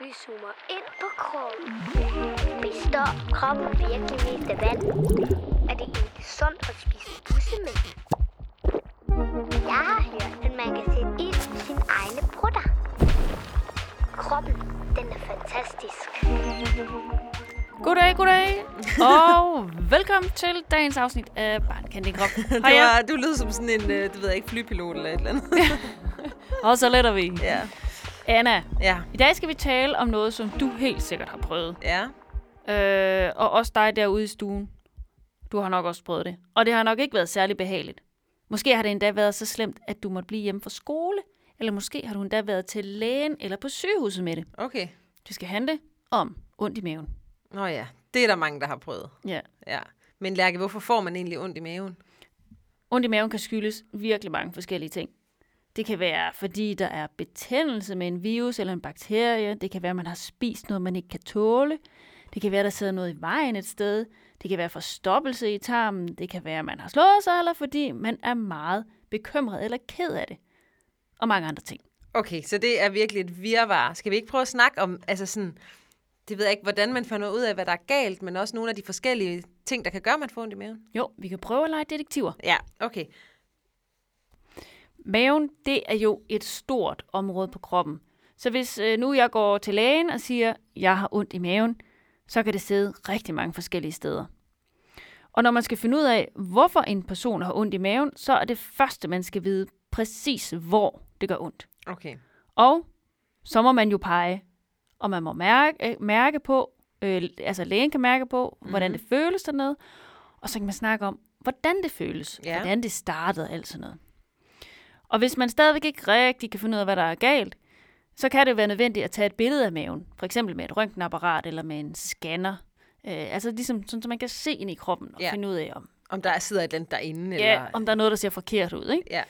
Vi zoomer ind på kroppen. Består kroppen virkelig mest af vand? Er det egentlig sundt at spise bussemænd? Jeg har hørt, at man kan sætte ild i sine egne brutter. Kroppen, den er fantastisk. Goddag, goddag, og velkommen til dagens afsnit af Barnkendt i Krop. Det var, du lød som sådan en, øh, du ved ikke, flypilot eller et eller andet. Og så letter vi. ja. Anna, Ja. i dag skal vi tale om noget, som du helt sikkert har prøvet. Ja. Øh, og også dig derude i stuen. Du har nok også prøvet det. Og det har nok ikke været særlig behageligt. Måske har det endda været så slemt, at du måtte blive hjemme fra skole. Eller måske har du endda været til lægen eller på sygehuset med det. Okay. Det skal handle om ondt i maven. Nå ja, det er der mange, der har prøvet. Ja. Ja. Men Lærke, hvorfor får man egentlig ondt i maven? Ondt i maven kan skyldes virkelig mange forskellige ting. Det kan være, fordi der er betændelse med en virus eller en bakterie. Det kan være, at man har spist noget, man ikke kan tåle. Det kan være, der sidder noget i vejen et sted. Det kan være forstoppelse i tarmen. Det kan være, at man har slået sig, eller fordi man er meget bekymret eller ked af det. Og mange andre ting. Okay, så det er virkelig et virvar. Skal vi ikke prøve at snakke om, altså sådan, det ved jeg ikke, hvordan man finder ud af, hvad der er galt, men også nogle af de forskellige ting, der kan gøre, at man får ondt i maven? Jo, vi kan prøve at lege detektiver. Ja, okay. Maven, det er jo et stort område på kroppen. Så hvis øh, nu jeg går til lægen og siger, jeg har ondt i maven, så kan det sidde rigtig mange forskellige steder. Og når man skal finde ud af, hvorfor en person har ondt i maven, så er det første, man skal vide præcis, hvor det gør ondt. Okay. Og så må man jo pege, og man må mærke, øh, mærke på, øh, altså lægen kan mærke på, mm-hmm. hvordan det føles dernede, og så kan man snakke om, hvordan det føles, Ja. hvordan det startede alt sådan noget. Og hvis man stadigvæk ikke rigtig kan finde ud af, hvad der er galt, så kan det være nødvendigt at tage et billede af maven, for eksempel med et røntgenapparat eller med en scanner. Øh, altså ligesom sådan, så man kan se ind i kroppen og Ja. finde ud af, om, Om der sidder et eller andet derinde? ja, eller... om der er noget, der ser forkert ud. Ikke? Ja.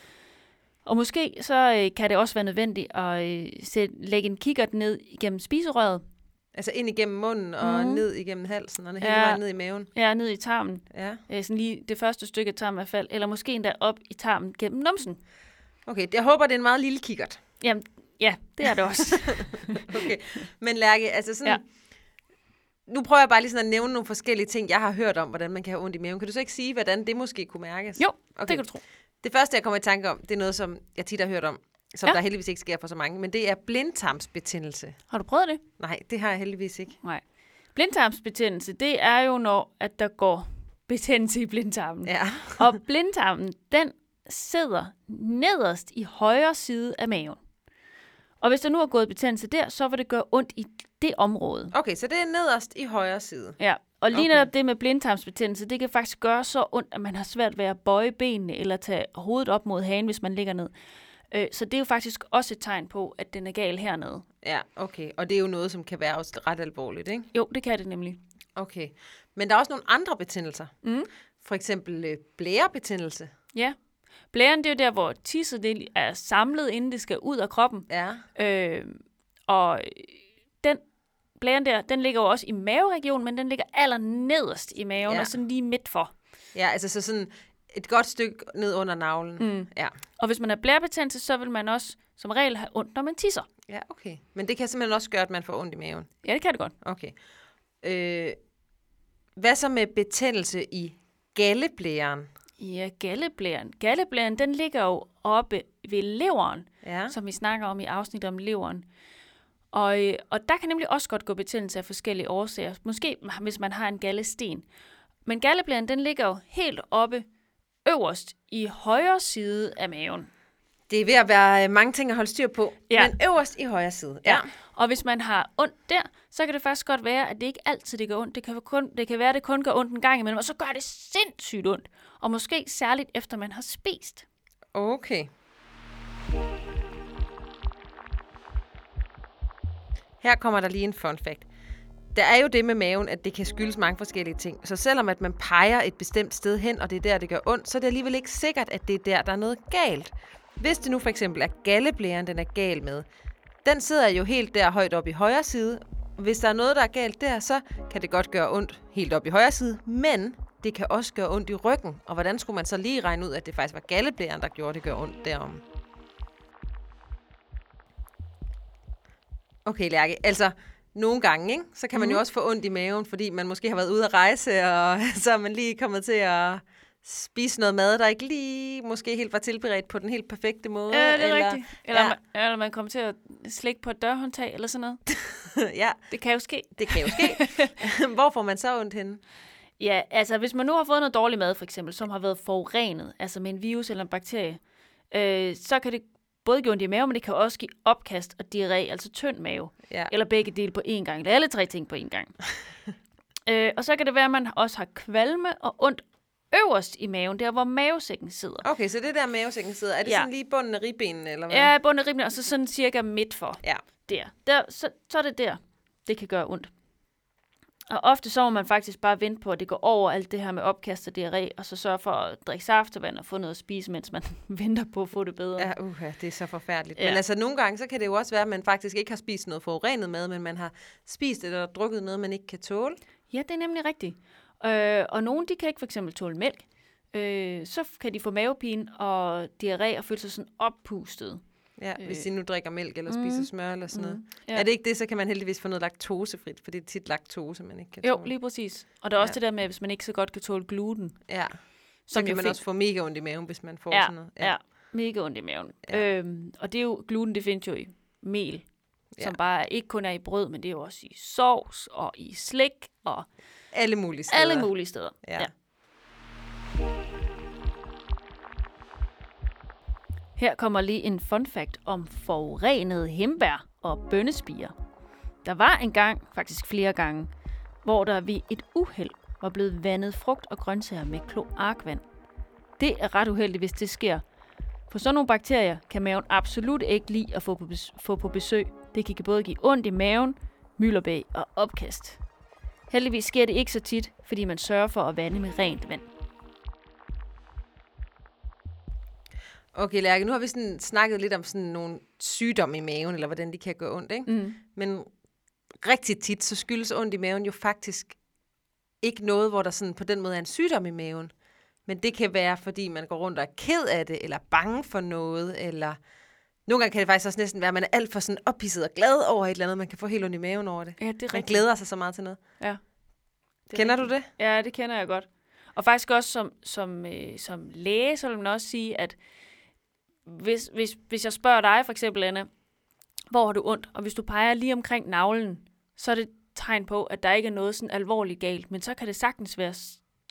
Og måske så øh, kan det også være nødvendigt at øh, sætte, lægge en kikkert ned igennem spiserøret, Altså ind igennem munden og Mhm. ned igennem halsen og hele Ja. vejen ned i maven? ja, ned i tarmen, Ja. øh, sådan lige det første stykke af tarmen i hvert fald, eller måske endda op i tarmen gennem numsen. Okay, jeg håber, det er en meget lille kikkert. Jamen, ja, det er det også. Okay, men Lærke, altså sådan... Ja. Nu prøver jeg bare lige sådan at nævne nogle forskellige ting, jeg har hørt om, hvordan man kan have ondt i maven. Kan du så ikke sige, hvordan det måske kunne mærkes? jo, Okay. det kan du tro. Det første, jeg kommer i tanke om, det er noget, som jeg tit har hørt om, som ja. der heldigvis ikke sker for så mange, men det er blindtarmsbetændelse. Har du prøvet det? Nej, det har jeg heldigvis ikke. Nej. Blindtarmsbetændelse, det er jo, når at der går betændelse i blindtarmen. Ja. Og blindtarmen, den sidder nederst i højre side af maven. Og hvis der nu er gået betændelse der, så vil det gøre ondt i det område. Okay, så det er nederst i højre side. Ja, og lige Okay. netop det med blindtarmsbetændelse, det kan faktisk gøre så ondt, at man har svært ved at bøje benene eller tage hovedet op mod hagen, hvis man ligger ned. Øh, Så det er jo faktisk også et tegn på, at den er gal hernede. Ja, okay. Og det er jo noget, som kan være også ret alvorligt, ikke? Jo, det kan det nemlig. Okay. Men der er også nogle andre betændelser. Mm. For eksempel øh, blærebetændelse. Ja. Blæren, det er jo der, hvor tisset er samlet, inden det skal ud af kroppen. Ja. Øh, og den blæren der, den ligger jo også i maveregionen, men den ligger aller nederst i maven, ja. og sådan lige midt for. Ja, altså så sådan et godt stykke ned under navlen. Mm. Ja. Og hvis man har blærebetændelse, så vil man også som regel have ondt, når man tisser. Ja, okay. Men det kan simpelthen også gøre, at man får ondt i maven. Ja, det kan det godt. Okay. Øh, hvad så med betændelse i galleblæren? Ja, galleblæren. Galleblæren, den ligger jo oppe ved leveren, Ja. ja. som vi snakker om i afsnit om leveren. Og, øh, og der kan nemlig også godt gå betændelse af forskellige årsager. Måske hvis man har en gallesten. Men galleblæren, den ligger jo helt oppe øverst i højre side af maven. Det er ved at være øh, mange ting at holde styr på. Ja. Men øverst i højre side. Ja. Og hvis man har ondt der, så kan det faktisk godt være, at det ikke altid det gør ondt. Det kan, kun, det kan være, at det kun gør ondt en gang imellem, og så gør det sindssygt ondt. Og måske særligt efter man har spist. Okay. Her kommer der lige en fun fact. Der er jo det med maven, at det kan skyldes mange forskellige ting. Så selvom at man peger et bestemt sted hen, og det er der, det gør ondt, så er det alligevel ikke sikkert, at det er der, der er noget galt. Hvis det nu for eksempel er galleblæren, den er gal med, den sidder jo helt der højt op i højre side. Hvis der er noget, der er galt der, så kan det godt gøre ondt helt op i højre side, men det kan også gøre ondt i ryggen. Og hvordan skulle man så lige regne ud, at det faktisk var galleblæren, der gjorde det gør ondt derom? Okay, Lærke, altså nogle gange, ikke? så kan man mm. jo også få ondt i maven, fordi man måske har været ude at rejse, og så er man lige kommet til at spise noget mad, der ikke lige måske helt var tilberedt på den helt perfekte måde. Ja, det er eller, rigtigt. Eller, ja. ja. man, eller man kommer til at slikke på et dørhåndtag eller sådan noget. ja, Det kan jo ske. det kan jo ske. Hvor får man så ondt henne? Ja, altså hvis man nu har fået noget dårlig mad, for eksempel, som har været forurenet, altså med en virus eller en bakterie, øh, så kan det både give ondt i maven, men det kan også give opkast og diarré, altså tynd mave. Ja. Eller begge dele på én gang, eller alle tre ting på én gang. øh, og så kan det være, at man også har kvalme og ondt øverst i maven, der hvor mavesækken sidder. Okay, så det der mavesækken sidder, er det Ja. sådan lige bunden af ribbenene, eller hvad? Ja, bunden af ribben, og så sådan cirka midt for. Ja. Der. der så, så er det der, det kan gøre ondt. Og ofte så må man faktisk bare vente på, at det går over alt det her med opkast og diarré, og så sørge for at drikke saftevand og få noget at spise, mens man venter på at få det bedre. Ja, uha, det er så forfærdeligt. Ja. Ja. Men altså, nogle gange, så kan det jo også være, at man faktisk ikke har spist noget forurenet mad, men man har spist eller drukket noget, man ikke kan tåle. Ja, det er nemlig rigtigt. Øh, og nogle, de kan ikke for eksempel tåle mælk. Øh, så kan de få mavepine og diarré og føle sig sådan oppustet. Ja, øh. hvis de nu drikker mælk eller spiser smør eller sådan noget. Ja. Er det ikke det, så kan man heldigvis få noget laktosefrit, for det er tit laktose, man ikke kan Jo, tåle. lige præcis. Og der er også Ja. det der med, hvis man ikke så godt kan tåle gluten. Ja, så kan man fin- også få mega ondt i maven, hvis man får ja, sådan noget. Ja. ja, mega ondt i maven. Ja. Øhm, og det er jo, gluten, det findes jo i mel, Ja. som bare ikke kun er i brød, men det er jo også i sovs og i slik og Alle mulige steder. alle mulige steder. Ja. ja. Her kommer lige en fun fact om forurenede hembær og bønnespiger. Der var engang, faktisk flere gange, hvor der ved et uheld var blevet vandet frugt og grøntsager med kloakvand. Det er ret uheldigt, hvis det sker. For sådan nogle bakterier kan maven absolut ikke lide at få på, få på besøg. Det kan både give ondt i maven, mylderbæg og opkast. Heldigvis sker det ikke så tit, fordi man sørger for at vande med rent vand. Okay, Lærke, nu har vi sådan snakket lidt om sådan nogle sygdomme i maven, eller hvordan de kan gå ondt, ikke? Mm. Men rigtig tit, så skyldes ondt i maven jo faktisk ikke noget, hvor der sådan på den måde er en sygdom i maven. Men det kan være, fordi man går rundt og er ked af det, eller bange for noget, eller nogle gange kan det faktisk også næsten være, at man er alt for sådan ophidset og glad over et eller andet. Man kan få helt ondt i maven over det. Ja, det er Man rigtigt. glæder sig så meget til noget. Ja. Det er Kender rigtigt. du det? Ja, det kender jeg godt. Og faktisk også som, som, øh, som læge, så vil man også sige, at hvis, hvis, hvis jeg spørger dig for eksempel, Anna, hvor har du ondt? Og hvis du peger lige omkring navlen, så er det et tegn på, at der ikke er noget sådan alvorligt galt. Men så kan det sagtens være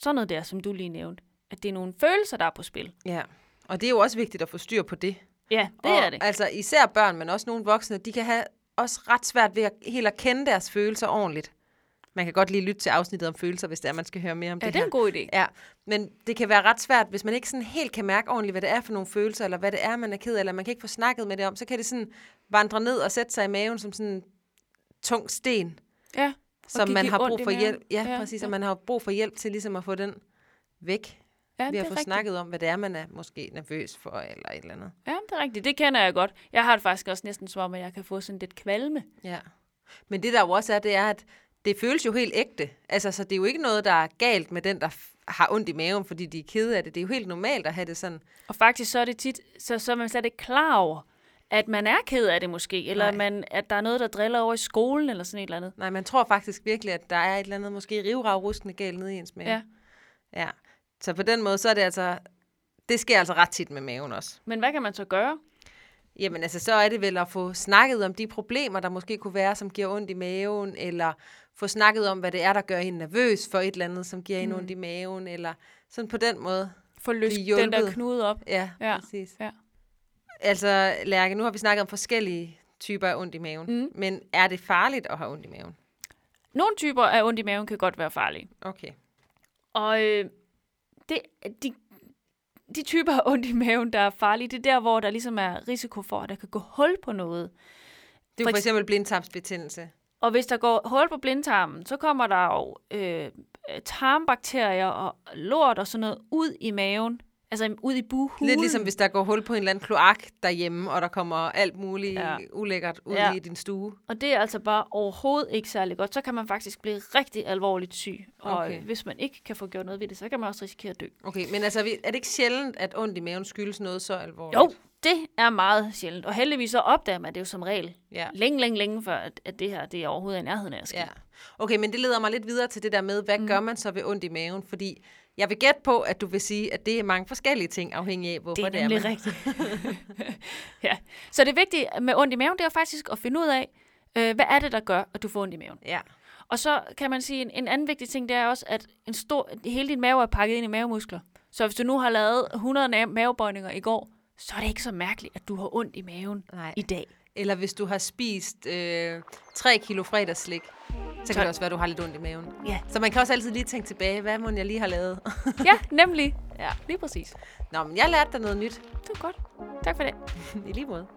sådan noget der, som du lige nævnte. At det er nogle følelser, der er på spil. Ja. Og det er jo også vigtigt at få styr på det. Ja, det og, er det. Altså især børn, men også nogle voksne, de kan have også ret svært ved at helt at kende deres følelser ordentligt. Man kan godt lige lytte til afsnittet om følelser, hvis det er, man skal høre mere om Ja, det det er her. en god idé. Ja, men det kan være ret svært, hvis man ikke sådan helt kan mærke ordentligt, hvad det er for nogle følelser, eller hvad det er, man er ked af, eller man kan ikke få snakket med det om, så kan det sådan vandre ned og sætte sig i maven som sådan en tung sten, Ja. som man har brug for hjælp. Ja, Ja, præcis, ja. og man har brug for hjælp til ligesom at få den væk, ja ved at få rigtigt. snakket om, hvad det er, man er måske nervøs for, eller et eller andet. Ja, det er rigtigt. Det kender jeg godt. Jeg har det faktisk også næsten som om, at jeg kan få sådan lidt kvalme. Ja. Men det der jo også er, det er, at det føles jo helt ægte. Altså, så det er jo ikke noget, der er galt med den, der har ondt i maven, fordi de er kede af det. Det er jo helt normalt at have det sådan. Og faktisk så er det tit, så, så er man slet ikke klar over, at man er ked af det måske, eller at, man, at der er noget, der driller over i skolen, eller sådan et eller andet. Nej, man tror faktisk virkelig, at der er et eller andet måske rivrag galt nede i ens mave. Ja. ja. Så på den måde, så er det altså, det sker altså ret tit med maven også. Men hvad kan man så gøre? Jamen altså, så er det vel at få snakket om de problemer, der måske kunne være, som giver ondt i maven, eller få snakket om, hvad det er, der gør en nervøs for et eller andet, som giver en Mm. ondt i maven, eller sådan på den måde. Få løst den der knude op. Ja, Ja, præcis. ja. Altså, Lærke, nu har vi snakket om forskellige typer af ondt i maven, Mm. men er det farligt at have ondt i maven? Nogle typer af ondt i maven kan godt være farlige. Okay. Og øh, det, de, de typer ondt i maven, der er farlige, det er der, hvor der ligesom er risiko for, at der kan gå hul på noget. Det er For for eks- eksempel blindtarmsbetændelse. Og hvis der går hul på blindtarmen, så kommer der jo øh, tarmbakterier og lort og sådan noget ud i maven. Altså ud i buhulen. Lidt ligesom hvis der går hul på en eller anden kloak derhjemme, og der kommer alt muligt ja. Ulækkert ud Ja. i din stue. Og det er altså bare overhovedet ikke særlig godt. Så kan man faktisk blive rigtig alvorligt syg. Og Okay. hvis man ikke kan få gjort noget ved det, så kan man også risikere at dø. Okay, men altså, er det ikke sjældent, at ondt i maven skyldes noget så alvorligt? Jo, det er meget sjældent. Og heldigvis så opdager man det jo som regel Ja. længe, længe, længe før, at, at det her det er overhovedet er i nærheden af at ske. Ja. Okay, men det leder mig lidt videre til det der med, hvad mm. gør man så ved ondt i maven? Fordi jeg vil gætte på, at du vil sige, at det er mange forskellige ting, afhængig af, hvorfor Det er det er, nemlig rigtigt. ja. Så det vigtige med ondt i maven, det er faktisk at finde ud af, øh, hvad er det, der gør, at du får ondt i maven. Ja. Og så kan man sige, en, en anden vigtig ting, det er også, at en stor, hele din mave er pakket ind i mavemuskler. Så hvis du nu har lavet 100 na- mavebøjninger i går, så er det ikke så mærkeligt, at du har ondt i maven Nej. i dag. Eller hvis du har spist øh, 3 kilo fredagsslik, så kan det også være, at du har lidt ondt i maven. Ja, Så man kan også altid lige tænke tilbage, hvad må jeg lige har lavet? ja nemlig. Ja. Lige præcis. Nå, men jeg lærte dig noget nyt. Det var godt. Tak for det. I lige måde.